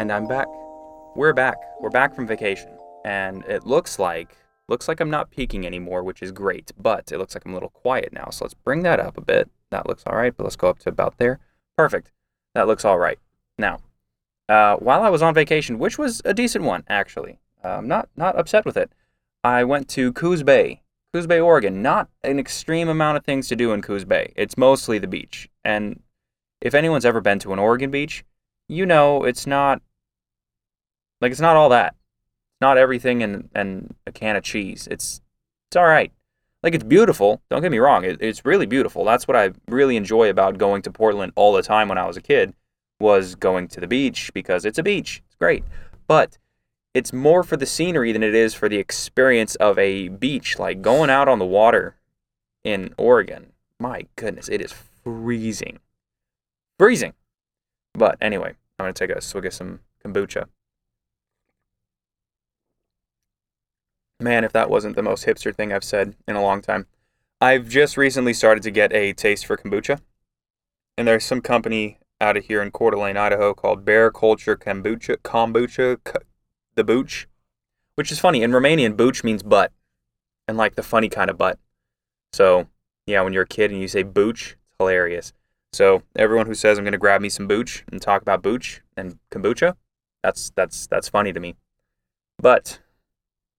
And I'm back. We're back. We're back from vacation. And it looks like looks like I'm not peaking anymore, which is great, but it looks like I'm a little quiet now. So let's bring that up a bit. That looks all right, but let's go up to about there. Perfect. That looks all right. Now, uh, while I was on vacation, which was a decent one actually, I'm not not upset with it. I went to Coos Bay, Coos Bay, Oregon. Not an extreme amount of things to do in Coos Bay. It's mostly the beach. And if anyone's ever been to an Oregon beach, you know it's not like it's not all that. It's not everything and and a can of cheese. It's it's all right. Like it's beautiful. Don't get me wrong. It, it's really beautiful. That's what I really enjoy about going to Portland all the time when I was a kid was going to the beach because it's a beach. It's great. But it's more for the scenery than it is for the experience of a beach. Like going out on the water in Oregon. My goodness, it is freezing. Freezing. But anyway, I'm going to take a swig of some kombucha. Man, if that wasn't the most hipster thing I've said in a long time. I've just recently started to get a taste for kombucha. And there's some company out of here in Coeur d'Alene, Idaho called Bear Culture Kombucha, Kombucha, the Booch, which is funny. In Romanian, Booch means butt, and like the funny kind of butt. So, yeah, when you're a kid and you say Booch, it's hilarious. So, everyone who says I'm going to grab me some Booch and talk about Booch and kombucha, that's that's that's funny to me. But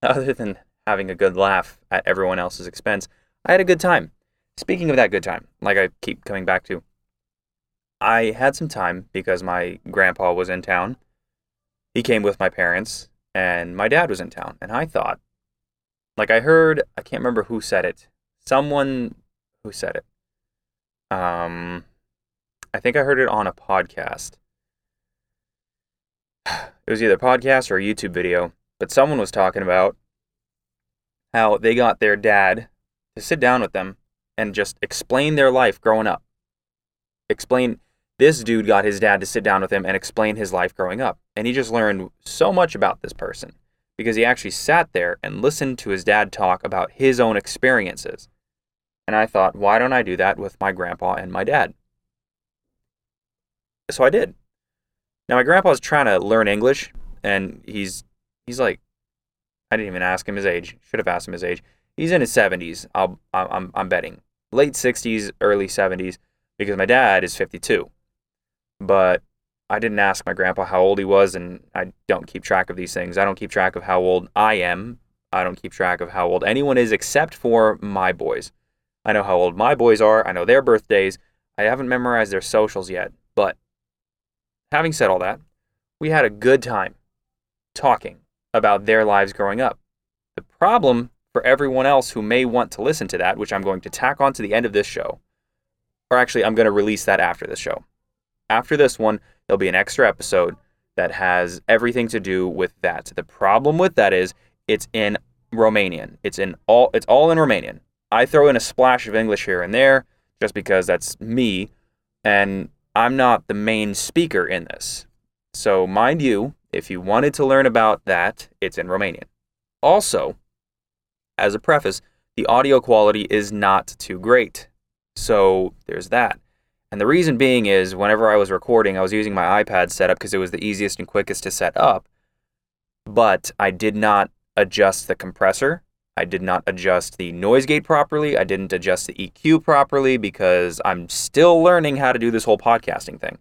other than having a good laugh at everyone else's expense, I had a good time. Speaking of that good time, like I keep coming back to, I had some time because my grandpa was in town. He came with my parents, and my dad was in town. And I thought, like I heard, I can't remember who said it. Someone who said it. Um, I think I heard it on a podcast. It was either a podcast or a YouTube video but someone was talking about how they got their dad to sit down with them and just explain their life growing up. Explain this dude got his dad to sit down with him and explain his life growing up. And he just learned so much about this person because he actually sat there and listened to his dad talk about his own experiences. And I thought, why don't I do that with my grandpa and my dad? So I did. Now, my grandpa's trying to learn English and he's He's like, I didn't even ask him his age. Should have asked him his age. He's in his 70s. I'll, I'm, I'm betting late 60s, early 70s, because my dad is 52. But I didn't ask my grandpa how old he was, and I don't keep track of these things. I don't keep track of how old I am. I don't keep track of how old anyone is except for my boys. I know how old my boys are. I know their birthdays. I haven't memorized their socials yet. But having said all that, we had a good time talking about their lives growing up. The problem for everyone else who may want to listen to that, which I'm going to tack on to the end of this show, or actually, I'm going to release that after this show. After this one, there'll be an extra episode that has everything to do with that. The problem with that is it's in Romanian. It's in all it's all in Romanian. I throw in a splash of English here and there just because that's me and I'm not the main speaker in this. So mind you, if you wanted to learn about that, it's in Romanian. Also, as a preface, the audio quality is not too great. So there's that. And the reason being is whenever I was recording, I was using my iPad setup because it was the easiest and quickest to set up. But I did not adjust the compressor. I did not adjust the noise gate properly. I didn't adjust the EQ properly because I'm still learning how to do this whole podcasting thing.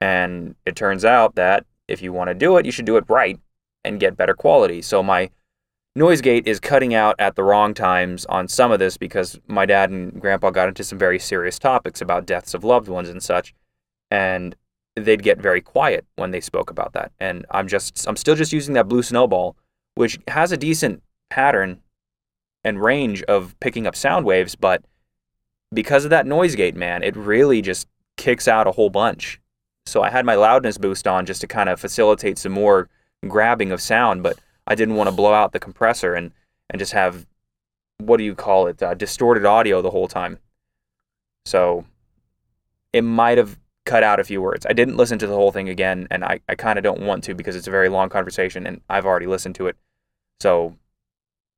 And it turns out that if you want to do it, you should do it right and get better quality. So my noise gate is cutting out at the wrong times on some of this because my dad and grandpa got into some very serious topics about deaths of loved ones and such. And they'd get very quiet when they spoke about that. And I'm just I'm still just using that blue snowball, which has a decent pattern and range of picking up sound waves, but because of that noise gate, man, it really just kicks out a whole bunch. So I had my loudness boost on just to kind of facilitate some more grabbing of sound, but I didn't want to blow out the compressor and, and just have, what do you call it, uh, distorted audio the whole time. So it might have cut out a few words. I didn't listen to the whole thing again, and I, I kind of don't want to because it's a very long conversation and I've already listened to it. So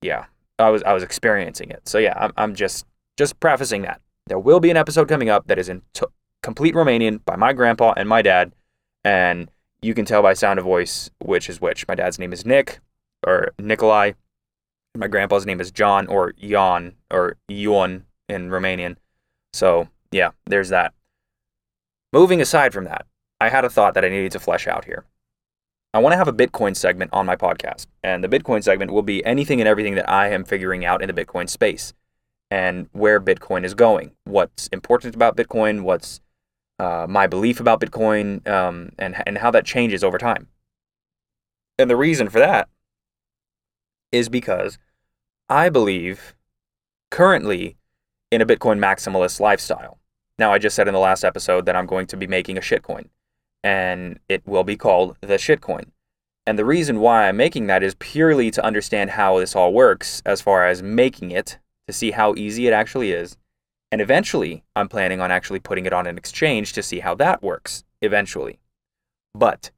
yeah, I was I was experiencing it. So yeah, I'm, I'm just just prefacing that. There will be an episode coming up that is in t- complete Romanian by my grandpa and my dad. And you can tell by sound of voice which is which. My dad's name is Nick or Nikolai. My grandpa's name is John or Jan or Ion in Romanian. So, yeah, there's that. Moving aside from that, I had a thought that I needed to flesh out here. I want to have a Bitcoin segment on my podcast, and the Bitcoin segment will be anything and everything that I am figuring out in the Bitcoin space and where Bitcoin is going, what's important about Bitcoin, what's uh, my belief about Bitcoin, um, and, and how that changes over time. And the reason for that is because I believe currently in a Bitcoin maximalist lifestyle. Now, I just said in the last episode that I'm going to be making a shitcoin, and it will be called the shitcoin. And the reason why I'm making that is purely to understand how this all works as far as making it, to see how easy it actually is. And eventually, I'm planning on actually putting it on an exchange to see how that works, eventually. But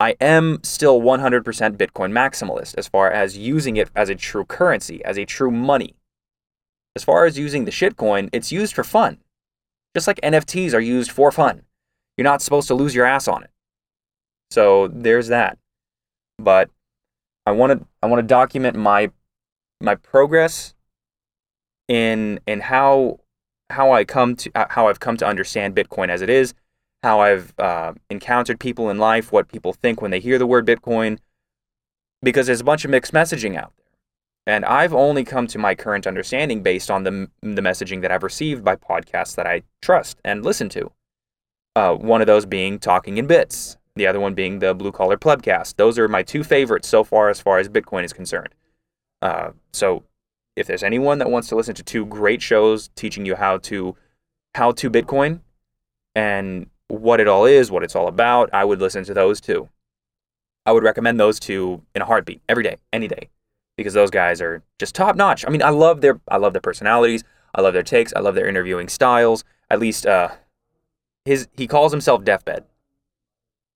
I am still 100% Bitcoin maximalist as far as using it as a true currency, as a true money. As far as using the shitcoin, it's used for fun. Just like NFTs are used for fun. You're not supposed to lose your ass on it. So there's that. But I want to I want to document my my progress in in how how I come to uh, how I've come to understand Bitcoin as it is, how I've uh, encountered people in life, what people think when they hear the word Bitcoin, because there's a bunch of mixed messaging out there, and I've only come to my current understanding based on the the messaging that I've received by podcasts that I trust and listen to. Uh, one of those being Talking in Bits, the other one being the Blue Collar Plebcast. Those are my two favorites so far as far as Bitcoin is concerned. Uh, so if there's anyone that wants to listen to two great shows teaching you how to how to Bitcoin and what it all is, what it's all about, I would listen to those two. I would recommend those two in a heartbeat, every day, any day, because those guys are just top notch. I mean, I love their I love their personalities, I love their takes, I love their interviewing styles. At least uh his he calls himself Deathbed.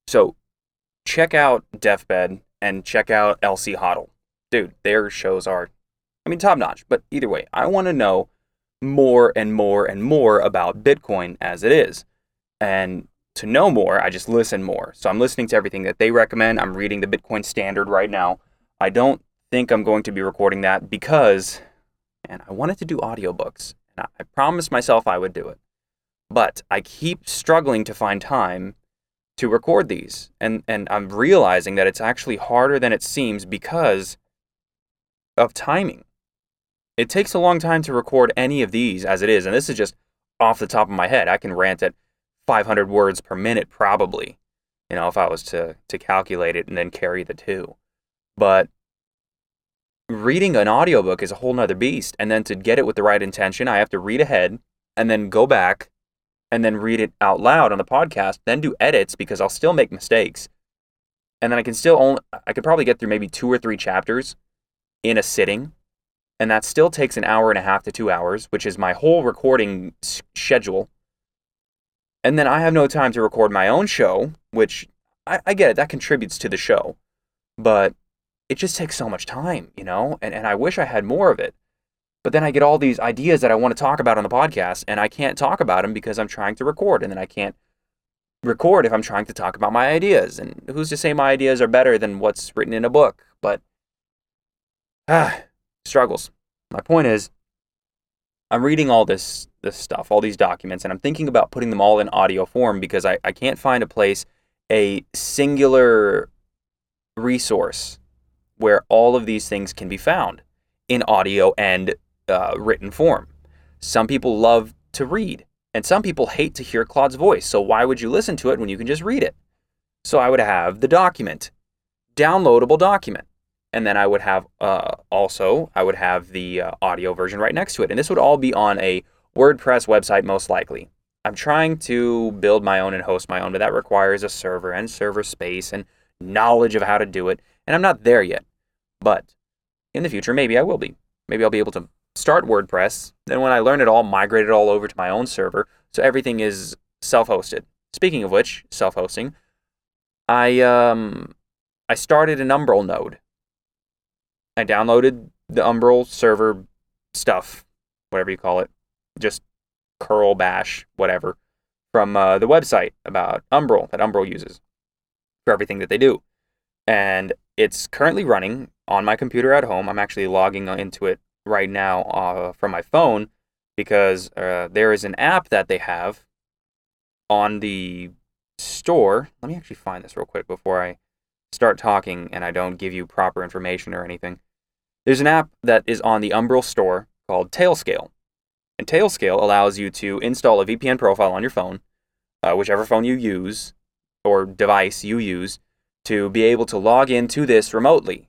So check out Deathbed and check out LC Hodl. Dude, their shows are I mean, top notch. But either way, I want to know more and more and more about Bitcoin as it is. And to know more, I just listen more. So I'm listening to everything that they recommend. I'm reading the Bitcoin Standard right now. I don't think I'm going to be recording that because, and I wanted to do audiobooks. And I promised myself I would do it. But I keep struggling to find time to record these. And, and I'm realizing that it's actually harder than it seems because of timing. It takes a long time to record any of these as it is, and this is just off the top of my head. I can rant at 500 words per minute probably, you know, if I was to to calculate it and then carry the two. But reading an audiobook is a whole nother beast. And then to get it with the right intention, I have to read ahead and then go back and then read it out loud on the podcast, then do edits because I'll still make mistakes. And then I can still only I could probably get through maybe two or three chapters in a sitting and that still takes an hour and a half to two hours, which is my whole recording schedule. And then I have no time to record my own show, which I, I, get it, that contributes to the show. But it just takes so much time, you know? And, and I wish I had more of it. But then I get all these ideas that I want to talk about on the podcast, and I can't talk about them because I'm trying to record, and then I can't record if I'm trying to talk about my ideas. And who's to say my ideas are better than what's written in a book? But ah, struggles. My point is, I'm reading all this this stuff, all these documents, and I'm thinking about putting them all in audio form because I, I can't find a place, a singular resource where all of these things can be found in audio and uh, written form. Some people love to read, and some people hate to hear Claude's voice. So why would you listen to it when you can just read it? So I would have the document, downloadable document and then I would have uh, also I would have the uh, audio version right next to it, and this would all be on a WordPress website most likely. I'm trying to build my own and host my own, but that requires a server and server space and knowledge of how to do it, and I'm not there yet. But in the future, maybe I will be. Maybe I'll be able to start WordPress. Then when I learn it all, migrate it all over to my own server, so everything is self-hosted. Speaking of which, self-hosting, I um I started an Umbrel node I downloaded the Umbrel server stuff, whatever you call it, just curl bash, whatever, from uh, the website about Umbrel that Umbrel uses. for everything that they do. And it's currently running on my computer at home. I'm actually logging into it right now uh, from my phone because uh, there is an app that they have on the store. Let me actually find this real quick before I start talking and I don't give you proper information or anything. There's an app that is on the Umbrel store called Tailscale. And Tailscale allows you to install a VPN profile on your phone, uh, whichever phone you use or device you use, to be able to log into this remotely,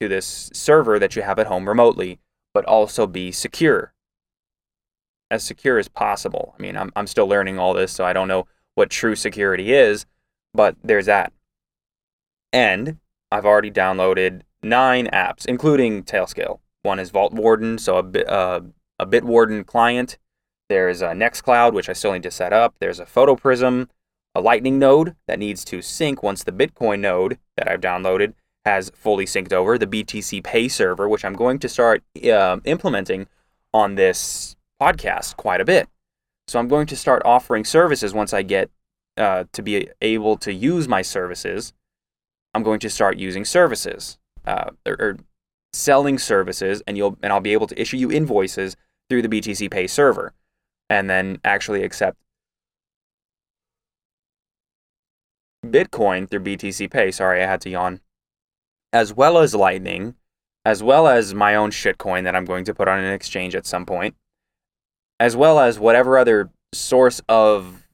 to this server that you have at home remotely, but also be secure. As secure as possible. I mean, I'm, I'm still learning all this, so I don't know what true security is, but there's that. And I've already downloaded nine apps, including Tailscale. One is Vaultwarden, so a, bit, uh, a Bitwarden client. There's a Nextcloud, which I still need to set up. There's a PhotoPrism, a Lightning node that needs to sync once the Bitcoin node that I've downloaded has fully synced over, the BTC Pay server, which I'm going to start uh, implementing on this podcast quite a bit. So I'm going to start offering services once I get uh, to be able to use my services I'm going to start using services uh, or, or, selling services, and you'll and I'll be able to issue you invoices through the BTC Pay server, and then actually accept Bitcoin through BTC Pay. Sorry, I had to yawn. As well as Lightning, as well as my own shitcoin that I'm going to put on an exchange at some point, as well as whatever other source of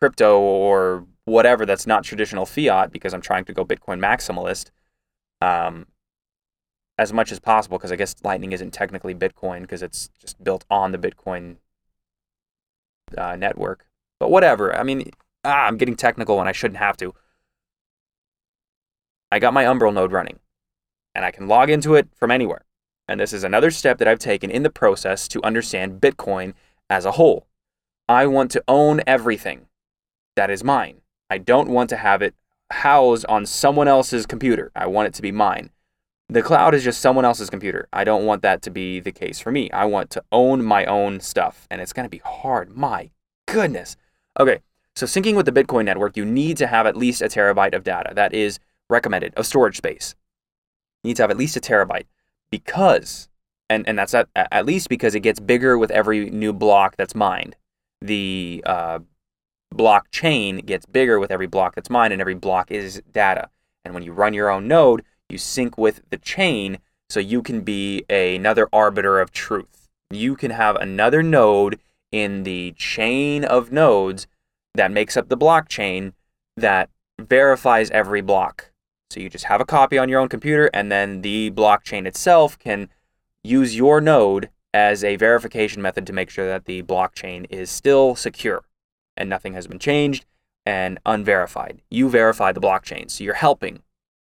crypto or whatever that's not traditional fiat because I'm trying to go Bitcoin maximalist um, as much as possible because I guess Lightning isn't technically Bitcoin because it's just built on the Bitcoin uh, network. But whatever. I mean, ah, I'm getting technical when I shouldn't have to. I got my Umbrel node running and I can log into it from anywhere. And this is another step that I've taken in the process to understand Bitcoin as a whole. I want to own everything that is mine. I don't want to have it housed on someone else's computer. I want it to be mine. The cloud is just someone else's computer. I don't want that to be the case for me. I want to own my own stuff, and it's going to be hard. My goodness. Okay, so syncing with the Bitcoin network, you need to have at least a terabyte of data. That is recommended of storage space. You need to have at least a terabyte because, and, and that's at, at least because it gets bigger with every new block that's mined. The uh, blockchain gets bigger with every block that's mined, and every block is data. And when you run your own node, you sync with the chain so you can be a, another arbiter of truth. You can have another node in the chain of nodes that makes up the blockchain that verifies every block. So you just have a copy on your own computer, and then the blockchain itself can use your node as a verification method to make sure that the blockchain is still secure and nothing has been changed and unverified. You verify the blockchain. So you're helping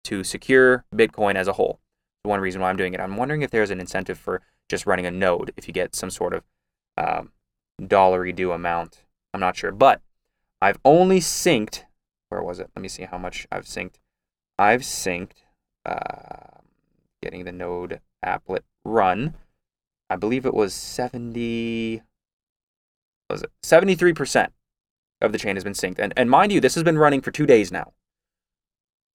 to secure Bitcoin as a whole. The One reason why I'm doing it. I'm wondering if there's an incentive for just running a node if you get some sort of um, dollary due amount. I'm not sure. But I've only synced, where was it? Let me see how much I've synced. I've synced, uh, getting the node applet run. I believe it was 70, was it 73% of the chain has been synced. And, and mind you, this has been running for two days now.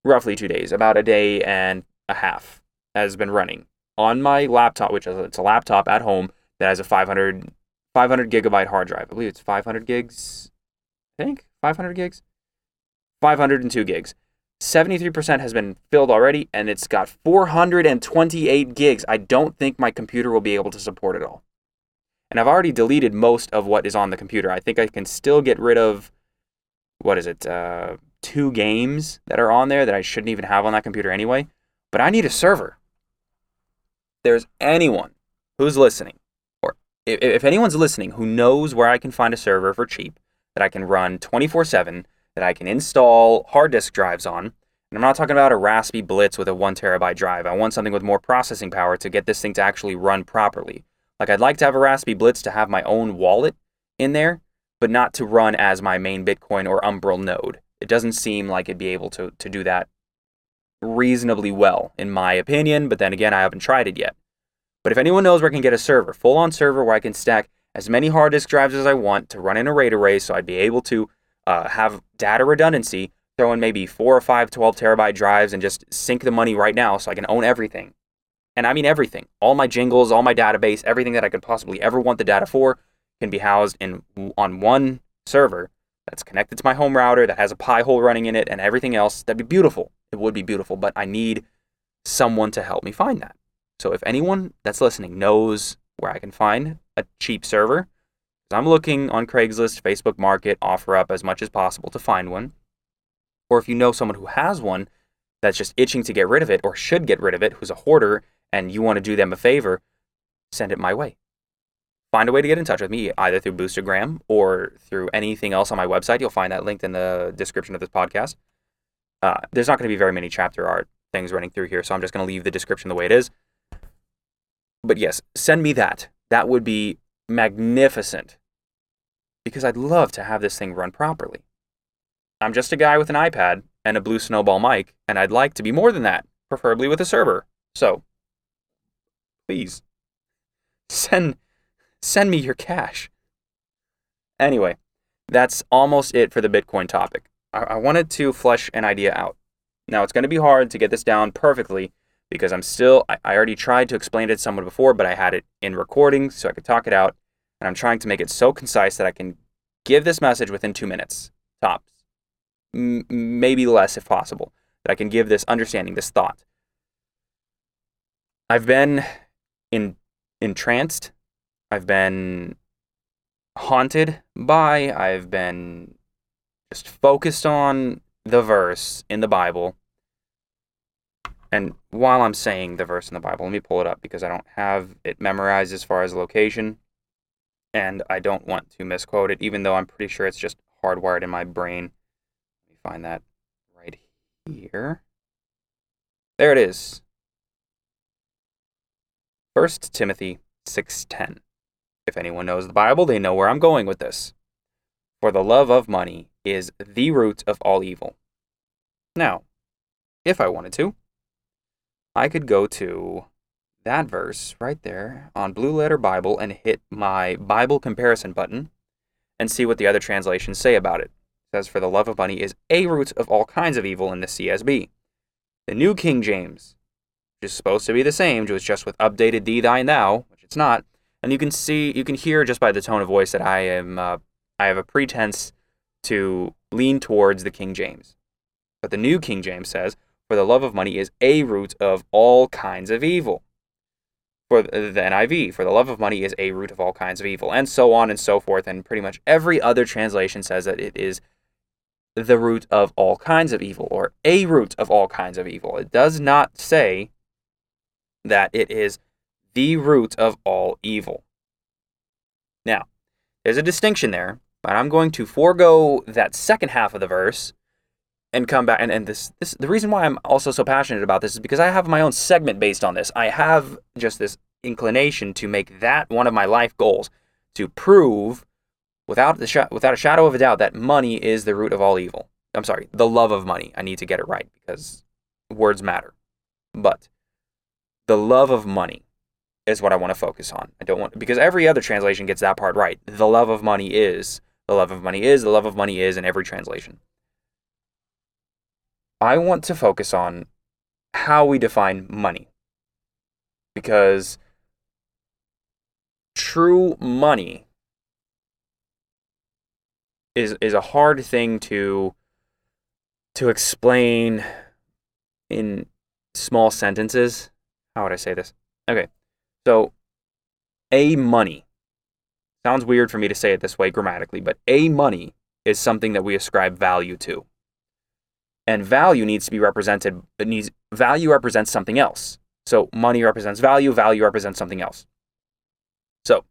Roughly two days, about a day and a half has been running on my laptop, which is it's a laptop at home that has a 500, 500 gigabyte hard drive. I believe it's 500 gigs. I think 500 gigs, 502 gigs. 73% has been filled already, and it's got 428 gigs. I don't think my computer will be able to support it all. And I've already deleted most of what is on the computer. I think I can still get rid of, what is it, uh, two games that are on there that I shouldn't even have on that computer anyway. But I need a server. There's anyone who's listening, or if, if anyone's listening who knows where I can find a server for cheap that I can run 24 7, that I can install hard disk drives on, and I'm not talking about a Raspberry Blitz with a one terabyte drive. I want something with more processing power to get this thing to actually run properly. Like I'd like to have a Raspberry Blitz to have my own wallet in there, but not to run as my main Bitcoin or Umbrel node. It doesn't seem like it'd be able to, to do that reasonably well, in my opinion, but then again, I haven't tried it yet. But if anyone knows where I can get a server, full on server where I can stack as many hard disk drives as I want to run in a RAID array so I'd be able to uh, have data redundancy throw in maybe four or five 12 terabyte drives and just sink the money right now so I can own everything. And I mean everything. All my jingles, all my database, everything that I could possibly ever want the data for can be housed in on one server that's connected to my home router that has a Pi-hole running in it and everything else. That'd be beautiful. It would be beautiful, but I need someone to help me find that. So if anyone that's listening knows where I can find a cheap server, I'm looking on Craigslist, Facebook Market, OfferUp as much as possible to find one. Or if you know someone who has one that's just itching to get rid of it or should get rid of it, who's a hoarder, and you want to do them a favor, send it my way. Find a way to get in touch with me either through Boostagram or through anything else on my website. You'll find that linked in the description of this podcast. Uh, there's not going to be very many chapter art things running through here, so I'm just going to leave the description the way it is. But yes, send me that. That would be magnificent because I'd love to have this thing run properly. I'm just a guy with an iPad and a blue snowball mic, and I'd like to be more than that, preferably with a server. So, please send send me your cash. Anyway, that's almost it for the Bitcoin topic. I, I wanted to flesh an idea out. Now, it's going to be hard to get this down perfectly because I'm still, I, I already tried to explain it to someone before, but I had it in recording so I could talk it out. And I'm trying to make it so concise that I can give this message within two minutes, tops. M- maybe less if possible, that I can give this understanding, this thought. I've been in, entranced, I've been haunted by, I've been just focused on the verse in the Bible and while I'm saying the verse in the Bible, let me pull it up because I don't have it memorized as far as location. And I don't want to misquote it, even though I'm pretty sure it's just hardwired in my brain. Let me find that right here. There it is. 1 Timothy 6:10. If anyone knows the Bible, they know where I'm going with this. For the love of money is the root of all evil. Now, if I wanted to, I could go to that verse right there on Blue Letter Bible and hit my Bible comparison button and see what the other translations say about it. It says, For the love of money is a root of all kinds of evil in the CSB. The New King James, is supposed to be the same, just with updated thee, thy, thou, which it's not. And you can see, you can hear just by the tone of voice that I am, uh, I have a pretense to lean towards the King James. But the New King James says, for the love of money is a root of all kinds of evil. For the NIV, for the love of money is a root of all kinds of evil, and so on and so forth. And pretty much every other translation says that it is the root of all kinds of evil, or a root of all kinds of evil. It does not say that it is the root of all evil. Now, there's a distinction there, but I'm going to forego that second half of the verse and come back and, and this this the reason why I'm also so passionate about this is because I have my own segment based on this. I have just this inclination to make that one of my life goals to prove without the sh- without a shadow of a doubt that money is the root of all evil. I'm sorry, the love of money. I need to get it right because words matter. But the love of money is what I want to focus on. I don't want because every other translation gets that part right. The love of money is the love of money is the love of money is in every translation. I want to focus on how we define money. Because true money is is a hard thing to to explain in small sentences. How would I say this? Okay. So a money sounds weird for me to say it this way grammatically, but a money is something that we ascribe value to and value needs to be represented it needs value represents something else so money represents value value represents something else so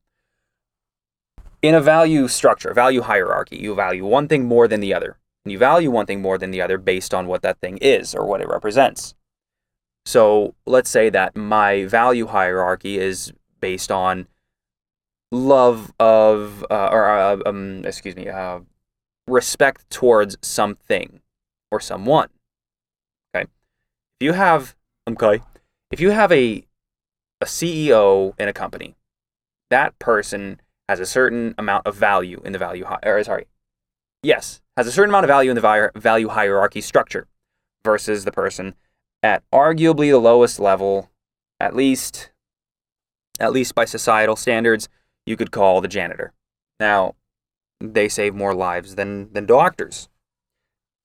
in a value structure value hierarchy you value one thing more than the other and you value one thing more than the other based on what that thing is or what it represents so let's say that my value hierarchy is based on love of uh, or uh, um, excuse me uh, respect towards something or someone. Okay. If you have okay, if you have a a CEO in a company, that person has a certain amount of value in the value or sorry, yes, has a certain amount of value in the value hierarchy structure versus the person at arguably the lowest level, at least at least by societal standards, you could call the janitor. Now, they save more lives than than doctors.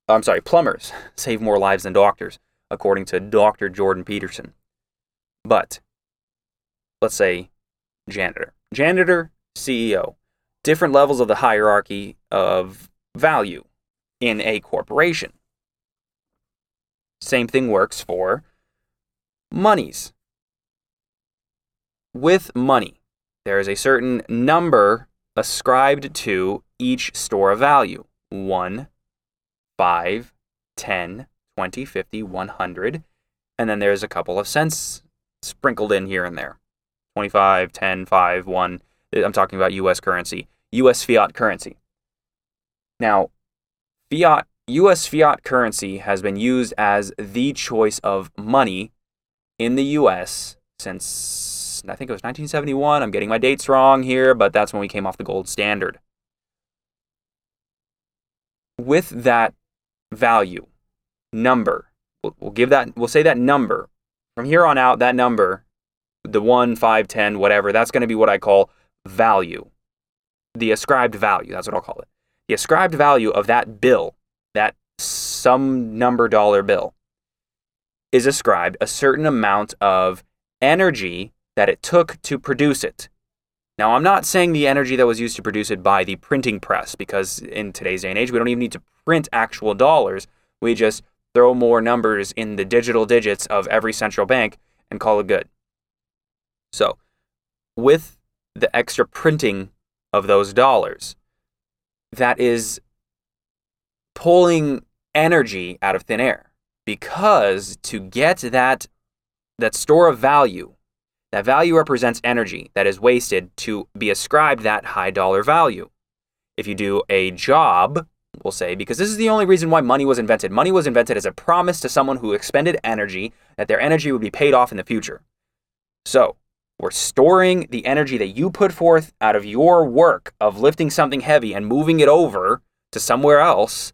I'm sorry, plumbers save more lives than doctors, according to Dr. Jordan Peterson. But let's say janitor. Janitor, CEO. Different levels of the hierarchy of value in a corporation. Same thing works for monies. With money, there is a certain number ascribed to each store of value 1, 5, 10, 20, 50, 100. And then there's a couple of cents sprinkled in here and there 25, 10, 5, 1. I'm talking about US currency, US fiat currency. Now, fiat US fiat currency has been used as the choice of money in the US since I think it was 1971. I'm getting my dates wrong here, but that's when we came off the gold standard. With that value, number, we'll, we'll give that, we'll say that number. From here on out, that number, the 1, 5, 10, whatever, that's going to be what I call value. The ascribed value, that's what I'll call it. The ascribed value of that bill, that some number dollar bill, is ascribed a certain amount of energy that it took to produce it. Now, I'm not saying the energy that was used to produce it by the printing press, because in today's day and age, we don't even need to print actual dollars. We just throw more numbers in the digital digits of every central bank and call it good. So, with the extra printing of those dollars, that is pulling energy out of thin air. Because to get that that store of value that value represents energy that is wasted to be ascribed that high dollar value. If you do a job we'll say because this is the only reason why money was invented. Money was invented as a promise to someone who expended energy that their energy would be paid off in the future. So we're storing the energy that you put forth out of your work of lifting something heavy and moving it over to somewhere else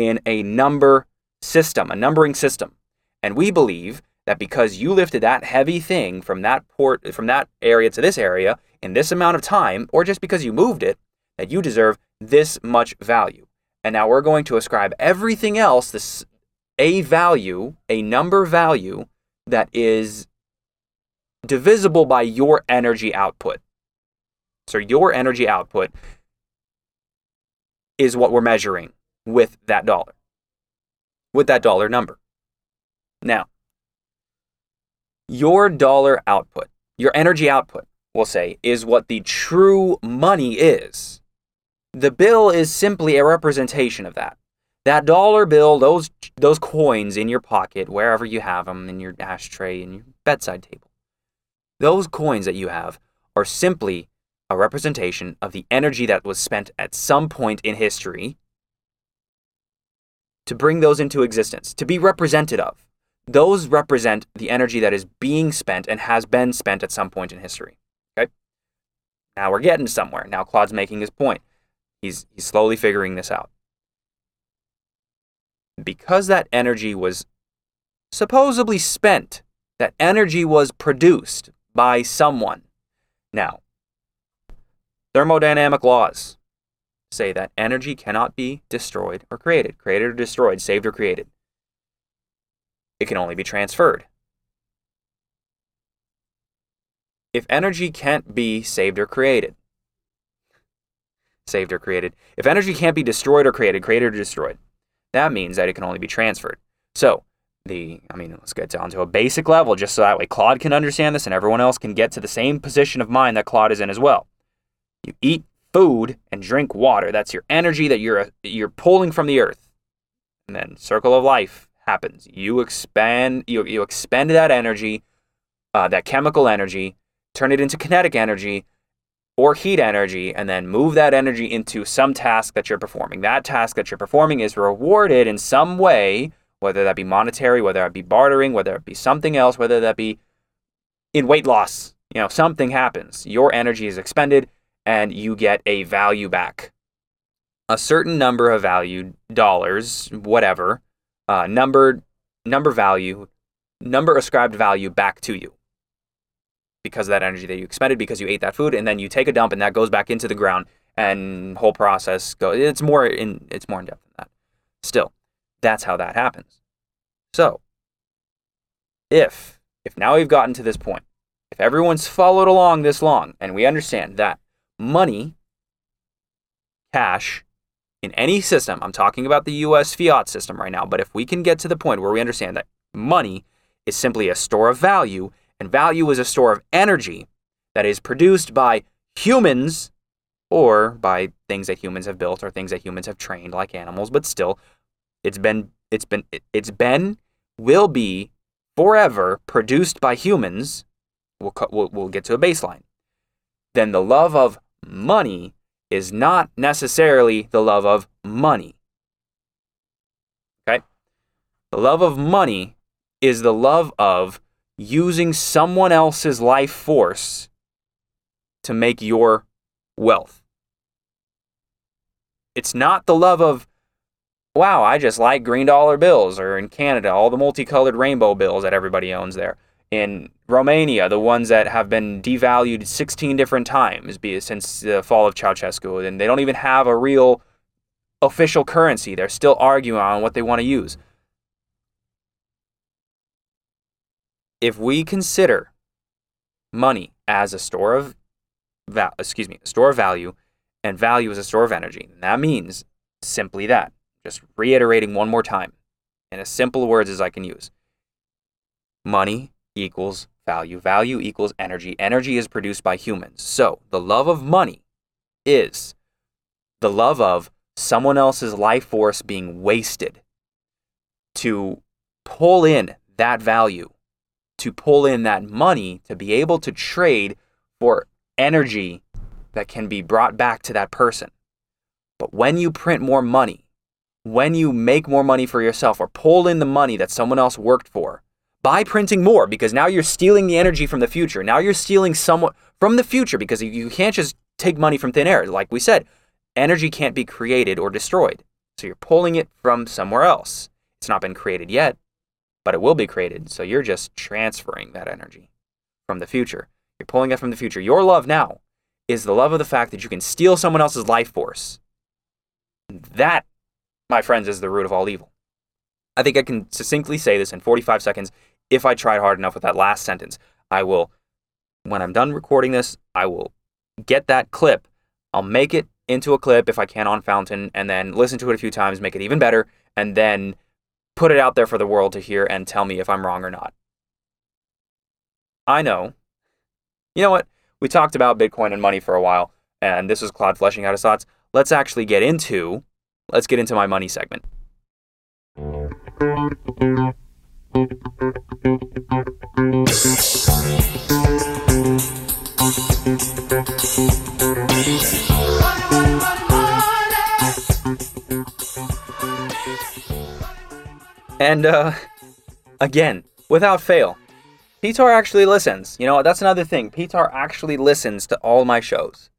in a number system, a numbering system. And we believe that because you lifted that heavy thing from that port from that area to this area in this amount of time or just because you moved it, that you deserve this much value. And now we're going to ascribe everything else this a value, a number value that is divisible by your energy output. So your energy output is what we're measuring with that dollar, with that dollar number. Now, your dollar output, your energy output, we'll say, is what the true money is. The bill is simply a representation of that. That dollar bill, those those coins in your pocket, wherever you have them, in your ashtray, in your bedside table, those coins that you have are simply a representation of the energy that was spent at some point in history to bring those into existence, to be represented of. Those represent the energy that is being spent and has been spent at some point in history. Okay? Now we're getting somewhere. Now Claude's making his point. He's, he's slowly figuring this out. Because that energy was supposedly spent, that energy was produced by someone. Now, thermodynamic laws say that energy cannot be destroyed or created, created or destroyed, saved or created. It can only be transferred. If energy can't be saved or created, saved or created, if energy can't be destroyed or created, created or destroyed, that means that it can only be transferred. So, the I mean, let's get down to a basic level just so that way Claude can understand this and everyone else can get to the same position of mind that Claude is in as well. You eat food and drink water. That's your energy that you're you're pulling from the earth. And then circle of life happens. You expand you you expend that energy, uh, that chemical energy, turn it into kinetic energy or heat energy and then move that energy into some task that you're performing. That task that you're performing is rewarded in some way whether that be monetary, whether that be bartering, whether it be something else, whether that be in weight loss. You know, something happens. Your energy is expended and you get a value back. a certain number of value dollars, whatever, uh, number number value, number ascribed value back to you because of that energy that you expended because you ate that food, and then you take a dump and that goes back into the ground, and whole process goes. It's more in it's more in depth than that. Still, that's how that happens. So, if if now we've gotten to this point, if everyone's followed along this long, and we understand that money, cash, in any system, I'm talking about the US fiat system right now, but if we can get to the point where we understand that money is simply a store of value, and value is a store of energy that is produced by humans or by things that humans have built or things that humans have trained like animals, but still it's been it's been it's been will be forever produced by humans. We'll, we'll, we'll get to a baseline. Then the love of money is not necessarily the love of money. Okay? The love of money is the love of using someone else's life force to make your wealth. It's not the love of, wow, I just like green dollar bills, or in Canada, all the multicolored rainbow bills that everybody owns there in Romania, the ones that have been devalued 16 different times since the fall of Ceausescu, and they don't even have a real official currency. They're still arguing on what they want to use. If we consider money as a store of excuse me, a store of value and value as a store of energy, that means simply that. Just reiterating one more time in as simple words as I can use. Money equals value. Value equals energy. Energy is produced by humans. So the love of money is the love of someone else's life force being wasted to pull in that value, to pull in that money to be able to trade for energy that can be brought back to that person. But when you print more money, when you make more money for yourself or pull in the money that someone else worked for, by printing more because now you're stealing the energy from the future. Now you're stealing somewhat from the future because you can't just take money from thin air. Like we said, energy can't be created or destroyed. So you're pulling it from somewhere else. It's not been created yet, but it will be created. So you're just transferring that energy from the future. You're pulling it from the future. Your love now is the love of the fact that you can steal someone else's life force. That, my friends, is the root of all evil. I think I can succinctly say this in 45 seconds if I tried hard enough with that last sentence. I will, when I'm done recording this, I will get that clip. I'll make it into a clip if I can on Fountain and then listen to it a few times, make it even better, and then put it out there for the world to hear and tell me if I'm wrong or not. I know. You know what? We talked about Bitcoin and money for a while, and this is Claude fleshing out his thoughts. Let's actually get into let's get into my money segment. And uh, again, without fail, Pitar actually listens. You know, that's another thing. Pitar actually listens to all my shows.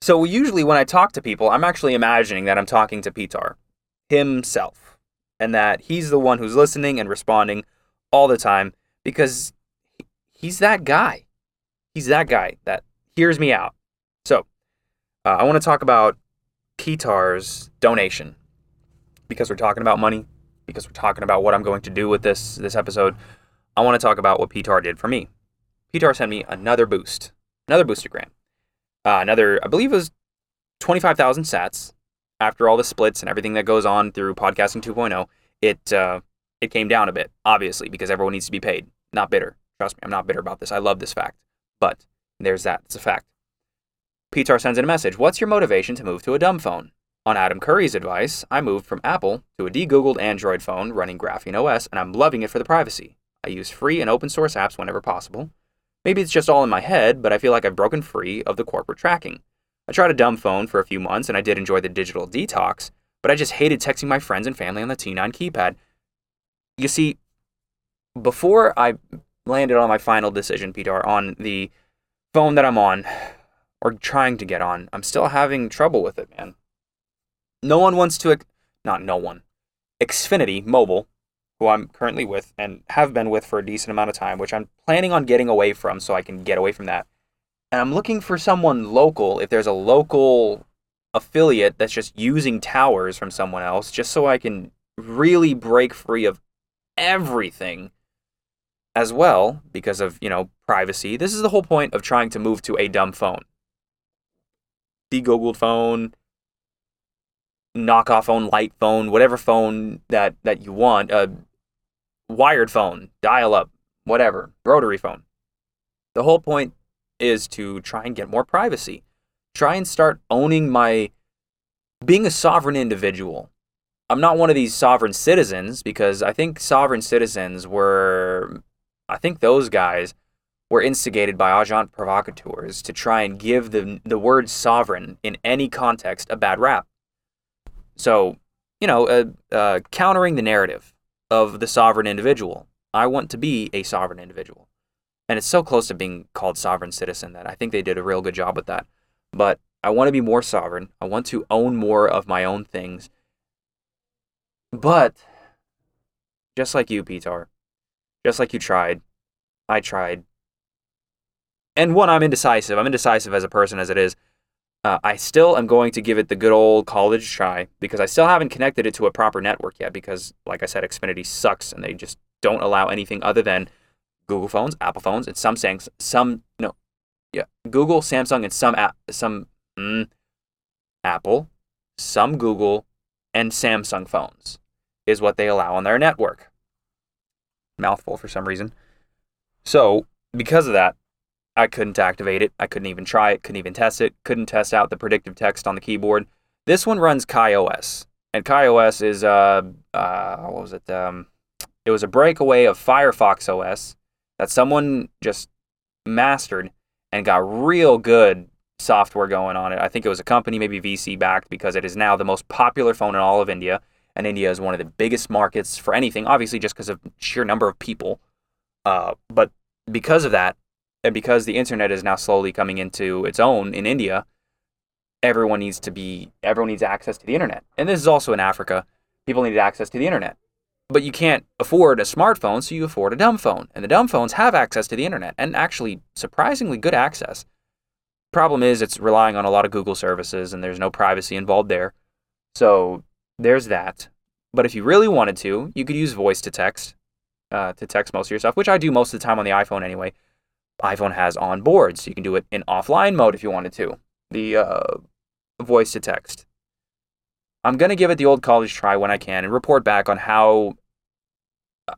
So usually when I talk to people, I'm actually imagining that I'm talking to Pitar himself and that he's the one who's listening and responding all the time because he's that guy. He's that guy that hears me out. So, uh, I want to talk about Pitar's donation because we're talking about money, because we're talking about what I'm going to do with this this episode. I want to talk about what Pitar did for me. Pitar sent me another boost, another boostagram, uh, another I believe it was 25,000 sats. After all the splits and everything that goes on through podcasting 2.0, it uh, it came down a bit, obviously, because everyone needs to be paid. Not bitter. Trust me, I'm not bitter about this. I love this fact. But there's that. It's a fact. Pitar sends in a message. What's your motivation to move to a dumb phone? On Adam Curry's advice, I moved from Apple to a de-googled Android phone running Graphene OS, and I'm loving it for the privacy. I use free and open source apps whenever possible. Maybe it's just all in my head, but I feel like I've broken free of the corporate tracking. I tried a dumb phone for a few months, and I did enjoy the digital detox, but I just hated texting my friends and family on the T9 keypad. You see, before I landed on my final decision, Pitar, on the phone that I'm on, or trying to get on, I'm still having trouble with it, man. No one wants to, not no one, Xfinity Mobile, who I'm currently with and have been with for a decent amount of time, which I'm planning on getting away from so I can get away from that. And I'm looking for someone local, if there's a local affiliate that's just using towers from someone else, just so I can really break free of everything as well because of, you know, privacy. This is the whole point of trying to move to a dumb phone. The Google phone, knockoff phone, light phone, whatever phone that that you want, a wired phone, dial up, whatever, rotary phone. The whole point is to try and get more privacy. Try and start owning my being a sovereign individual. I'm not one of these sovereign citizens because I think sovereign citizens were I think those guys were instigated by agent provocateurs to try and give the the word sovereign in any context a bad rap. So, you know, uh, uh, countering the narrative of the sovereign individual. I want to be a sovereign individual. And it's so close to being called sovereign citizen that I think they did a real good job with that. But I want to be more sovereign. I want to own more of my own things. But just like you, Petar, just like you tried, I tried. And one, I'm indecisive. I'm indecisive as a person as it is. Uh, I still am going to give it the good old college try because I still haven't connected it to a proper network yet. Because, like I said, Xfinity sucks and they just don't allow anything other than Google phones, Apple phones, and Samsungs. Some no, yeah, Google, Samsung, and some app, some mm, Apple, some Google, and Samsung phones is what they allow on their network. Mouthful for some reason. So because of that, I couldn't activate it. I couldn't even try it, couldn't even test it, couldn't test out the predictive text on the keyboard. This one runs KaiOS. And KaiOS is, uh, uh, what was it? Um, it was a breakaway of Firefox OS that someone just mastered and got real good software going on it. I think it was a company, maybe VC backed, because it is now the most popular phone in all of India. And India is one of the biggest markets for anything, obviously, just because of sheer number of people. Uh, but because of that, and because the internet is now slowly coming into its own in India, everyone needs to be everyone needs access to the internet. And this is also in Africa. People need access to the internet. But you can't afford a smartphone, so you afford a dumb phone. And the dumb phones have access to the internet and actually surprisingly good access. Problem is it's relying on a lot of Google services and there's no privacy involved there. So there's that. But if you really wanted to, you could use voice to text uh, to text most of your stuff, which I do most of the time on the iPhone anyway iPhone has on board, so you can do it in offline mode if you wanted to. The uh, voice to text. I'm gonna give it the old college try when I can and report back on how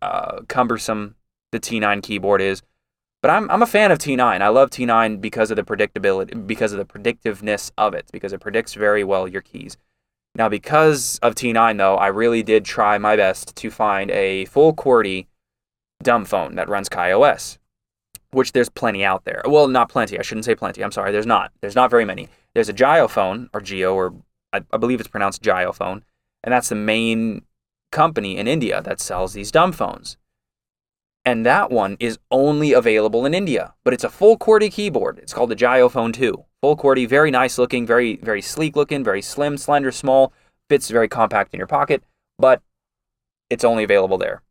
uh, cumbersome the T9 keyboard is. But I'm I'm a fan of T9. I love T9 because of the predictability, because of the predictiveness of it, because it predicts very well your keys. Now, because of T9 though, I really did try my best to find a full QWERTY dumb phone that runs KaiOS which there's plenty out there. Well, not plenty. I shouldn't say plenty. I'm sorry. There's not. There's not very many. There's a JioPhone or Geo, or I, I believe it's pronounced JioPhone, and that's the main company in India that sells these dumb phones. And that one is only available in India, but it's a full QWERTY keyboard. It's called the JioPhone 2. Full QWERTY, very nice looking, very very sleek looking, very slim, slender, small, fits very compact in your pocket, but it's only available there.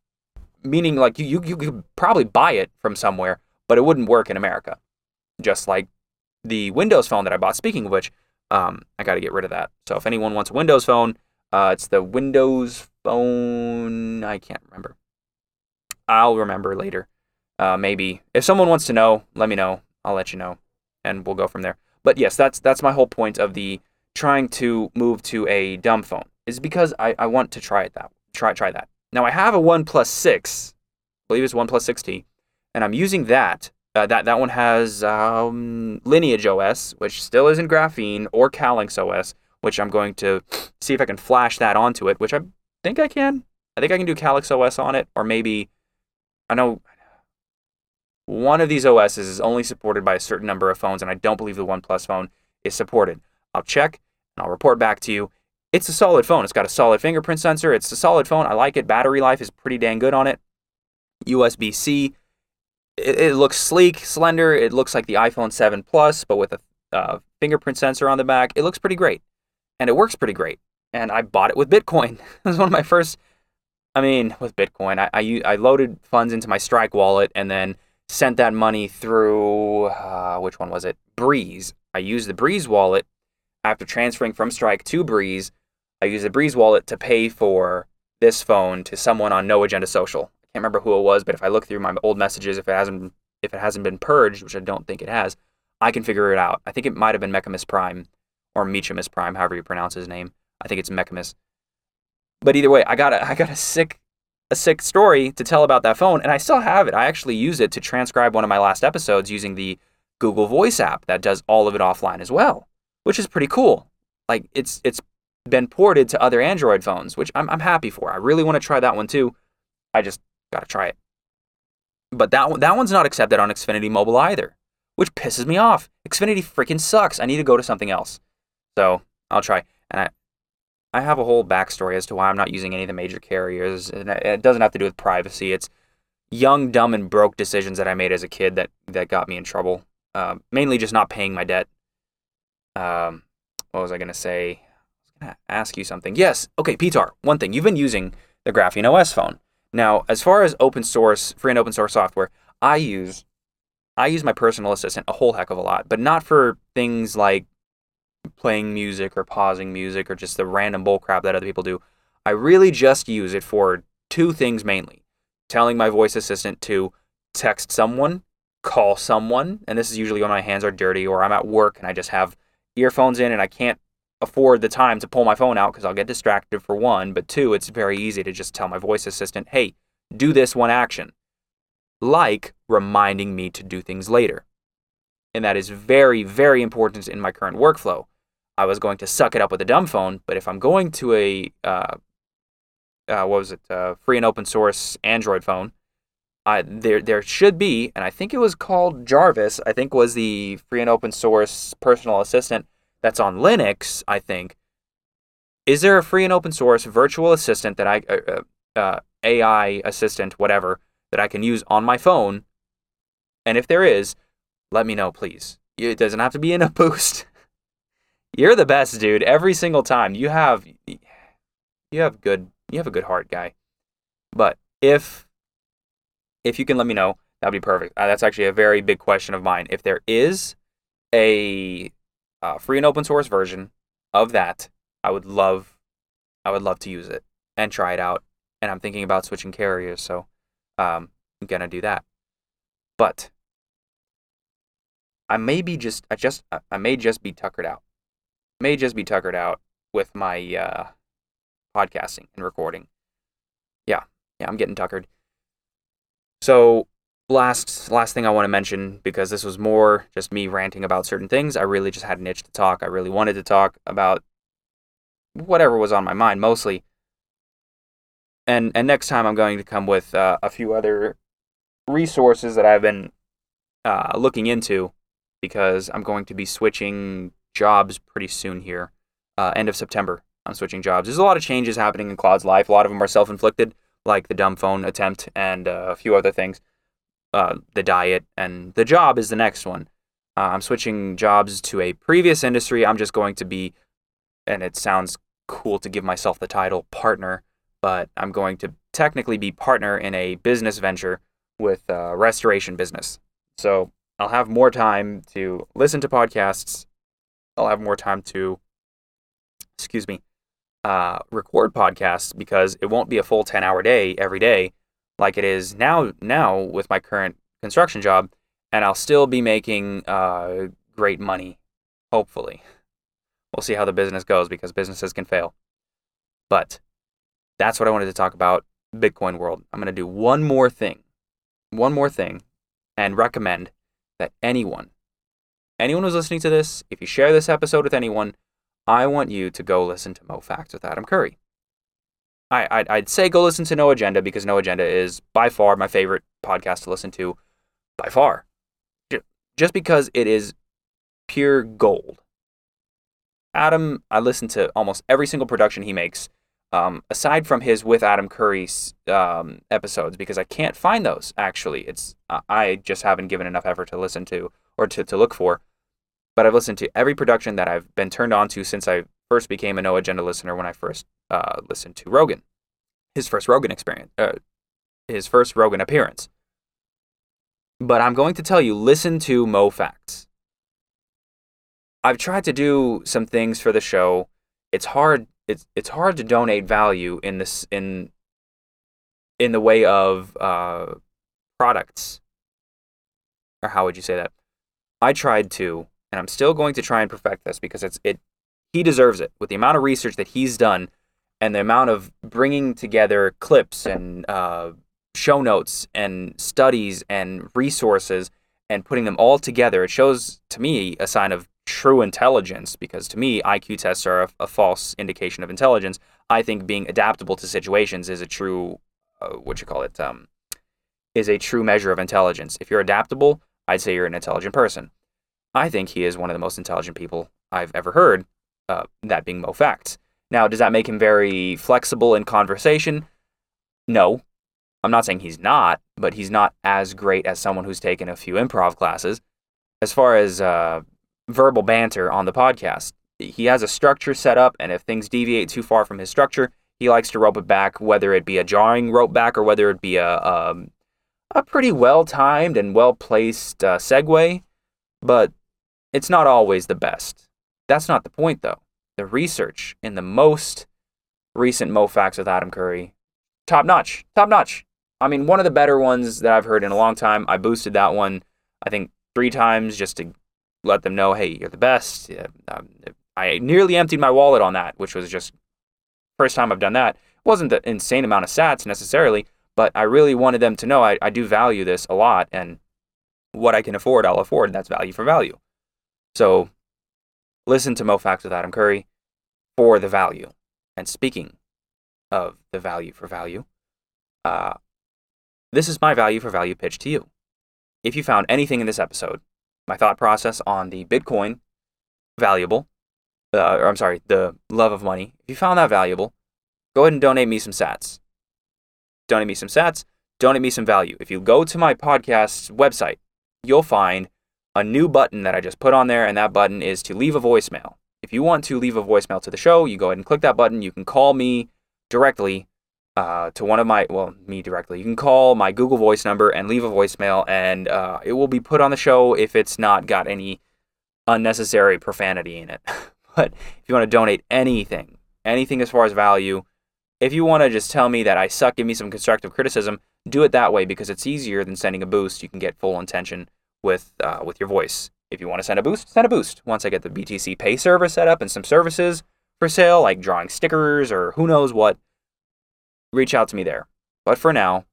Meaning, like you, you, you could probably buy it from somewhere, but it wouldn't work in America. Just like the Windows phone that I bought. Speaking of which, um, I got to get rid of that. So if anyone wants a Windows phone, uh, it's the Windows phone. I can't remember. I'll remember later. Uh, maybe if someone wants to know, let me know. I'll let you know, and we'll go from there. But yes, that's that's my whole point of the trying to move to a dumb phone is because I, I want to try it that try try that. Now I have a One Plus Six, I believe it's One Plus 6T, and I'm using that. Uh, that that one has um, Lineage OS, which still isn't Graphene, or Calyx OS, which I'm going to see if I can flash that onto it, which I think I can. I think I can do Calyx OS on it, or maybe I know one of these OSs is only supported by a certain number of phones, and I don't believe the OnePlus phone is supported. I'll check and I'll report back to you. It's a solid phone. It's got a solid fingerprint sensor. It's a solid phone. I like it. Battery life is pretty dang good on it. USB C it, it, looks sleek, slender. It looks like the iPhone 7 Plus, but with a uh, fingerprint sensor on the back. It looks pretty great, and it works pretty great. and I bought it with Bitcoin. it was one of my first. I mean, with Bitcoin, I, I, I loaded funds into my Strike wallet and then sent that money through uh, which one was it? Breeze. I used the Breeze wallet after transferring from Strike to Breeze. I used the Breeze wallet to pay for this phone to someone on No Agenda Social. Can't remember who it was, but if I look through my old messages, if it hasn't if it hasn't been purged, which I don't think it has, I can figure it out. I think it might have been Mechamus Prime or Meachamus Prime, however you pronounce his name. I think it's Mechamus. But either way, I got a I got a sick a sick story to tell about that phone, and I still have it. I actually use it to transcribe one of my last episodes using the Google Voice app that does all of it offline as well, which is pretty cool. Like it's it's been ported to other Android phones, which I'm I'm happy for. I really want to try that one too. I just gotta try it. But that one, that one's not accepted on Xfinity Mobile either, which pisses me off. Xfinity freaking sucks. I need to go to something else. So I'll try. And I, I have a whole backstory as to why I'm not using any of the major carriers. And it doesn't have to do with privacy. It's young, dumb, and broke decisions that I made as a kid that, that got me in trouble. Uh, mainly just not paying my debt. Um, what was I to say? I was to ask you something. Yes. Okay, Pitar, one thing. You've been using the Graphene OS phone. Now, as far as open source, free and open source software, I use I use my personal assistant a whole heck of a lot, but not for things like playing music or pausing music or just the random bullcrap that other people do. I really just use it for two things mainly telling my voice assistant to text someone, call someone, and this is usually when my hands are dirty or I'm at work and I just have earphones in and I can't afford the time to pull my phone out because I'll get distracted for one, but two, it's very easy to just tell my voice assistant, hey, do this one action, like reminding me to do things later. And that is very, very important in my current workflow. I was going to suck it up with a dumb phone, but if I'm going to a uh, uh, what was it, uh, free and open source Android phone, there there should be, and I think it was called Jarvis. I think was the free and open source personal assistant that's on Linux. I think. Is there a free and open source virtual assistant that I uh, uh, uh AI assistant whatever that I can use on my phone? And if there is, let me know, please. It doesn't have to be in a boost. You're the best, dude. Every single time you have you have good you have a good heart, guy. But if if you can let me know, that'd be perfect. Uh, that's actually a very big question of mine. If there is a uh, free and open source version of that, I would love I would love to use it and try it out. And I'm thinking about switching carriers, so um, I'm gonna do that. But I may be just I just I may just be tuckered out. May just be tuckered out with my uh, podcasting and recording. Yeah, yeah, I'm getting tuckered. So last last thing I want to mention because this was more just me ranting about certain things. I really just had an itch to talk. I really wanted to talk about whatever was on my mind mostly. And and next time I'm going to come with uh, a few other resources that I've been uh, looking into because I'm going to be switching jobs pretty soon here. Uh, end of September, I'm switching jobs. There's a lot of changes happening in Claude's life. A lot of them are self-inflicted, like the dumb phone attempt and uh, a few other things. Uh, the diet and the job is the next one. Uh, I'm switching jobs to a previous industry. I'm just going to be, and it sounds cool to give myself the title partner, but I'm going to technically be partner in a business venture with a restoration business. So I'll have more time to listen to podcasts. I'll have more time to, excuse me, uh, record podcasts because it won't be a full 10 hour day every day like it is now now with my current construction job and I'll still be making uh, great money hopefully. We'll see how the business goes because businesses can fail. But that's what I wanted to talk about Bitcoin world. I'm going to do one more thing one more thing and recommend that anyone anyone who's listening to this if you share this episode with anyone I want you to go listen to Moe Factz with Adam Curry. I, I'd, I'd say go listen to No Agenda because No Agenda is by far my favorite podcast to listen to, by far. Just because it is pure gold. Adam, I listen to almost every single production he makes, um, aside from his with Adam Curry um, episodes, because I can't find those. Actually, it's I just haven't given enough effort to listen to or to, to look for but I've listened to every production that I've been turned on to since I first became a No Agenda listener when I first uh, listened to Rogan, his first Rogan experience, uh, his first Rogan appearance. But I'm going to tell you, listen to Moe Factz. I've tried to do some things for the show. It's hard. It's it's hard to donate value in this in in the way of uh, products. Or how would you say that? I tried to, and I'm still going to try and perfect this because it's it. He deserves it with the amount of research that he's done, and the amount of bringing together clips and uh, show notes and studies and resources and putting them all together. It shows to me a sign of true intelligence because to me IQ tests are a, a false indication of intelligence. I think being adaptable to situations is a true uh, what you call it um, is a true measure of intelligence. If you're adaptable, I'd say you're an intelligent person. I think he is one of the most intelligent people I've ever heard. Uh, that being Moe Factz. Now, does that make him very flexible in conversation? No, I'm not saying he's not, but he's not as great as someone who's taken a few improv classes. As far as uh, verbal banter on the podcast, he has a structure set up, and if things deviate too far from his structure, he likes to rope it back, whether it be a jarring rope back or whether it be a um, a pretty well timed and well placed uh, segue. But it's not always the best. That's not the point, though. The research in the most recent Moe Factz with Adam Curry, top notch, top notch. I mean, one of the better ones that I've heard in a long time. I boosted that one, I think, three times just to let them know, hey, you're the best. Um, I nearly emptied my wallet on that, which was just first time I've done that. It wasn't the insane amount of sats necessarily, but I really wanted them to know I, I do value this a lot, and what I can afford, I'll afford. And that's value for value. So listen to Moe Factz with Adam Curry for the value. And speaking of the value for value, uh, this is my value for value pitch to you. If you found anything in this episode, my thought process on the Bitcoin valuable, uh, or I'm sorry, the love of money, if you found that valuable, go ahead and donate me some sats. Donate me some sats, donate me some value. If you go to my podcast website, you'll find a new button that I just put on there, and that button is to leave a voicemail. If you want to leave a voicemail to the show, you go ahead and click that button. You can call me directly uh, to one of my, well, me directly. You can call my Google Voice number and leave a voicemail, and uh, it will be put on the show if it's not got any unnecessary profanity in it. but if you want to donate anything, anything as far as value, if you want to just tell me that I suck, give me some constructive criticism, do it that way because it's easier than sending a boost. You can get full intention with uh, with your voice. If you want to send a boost, send a boost. Once I get the BTC Pay service set up and some services for sale, like drawing stickers or who knows what, reach out to me there. But for now,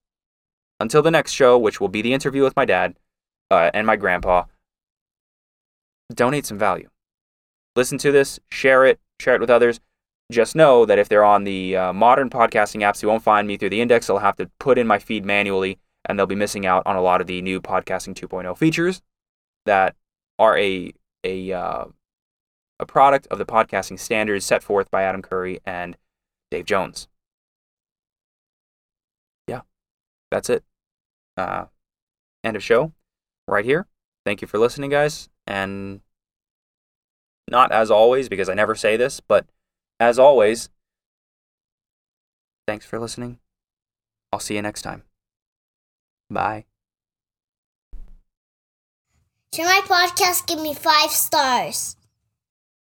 until the next show, which will be the interview with my dad uh, and my grandpa, donate some value. Listen to this, share it, share it with others. Just know that if they're on the uh, modern podcasting apps, you won't find me through the index. They'll have to put in my feed manually, and they'll be missing out on a lot of the new podcasting 2.0 features that are a a uh, a product of the podcasting standards set forth by Adam Curry and Dave Jones. Yeah, that's it. Uh, end of show right here. Thank you for listening, guys. And not as always, because I never say this, but as always, thanks for listening. I'll see you next time. Bye. My podcast, give me five stars.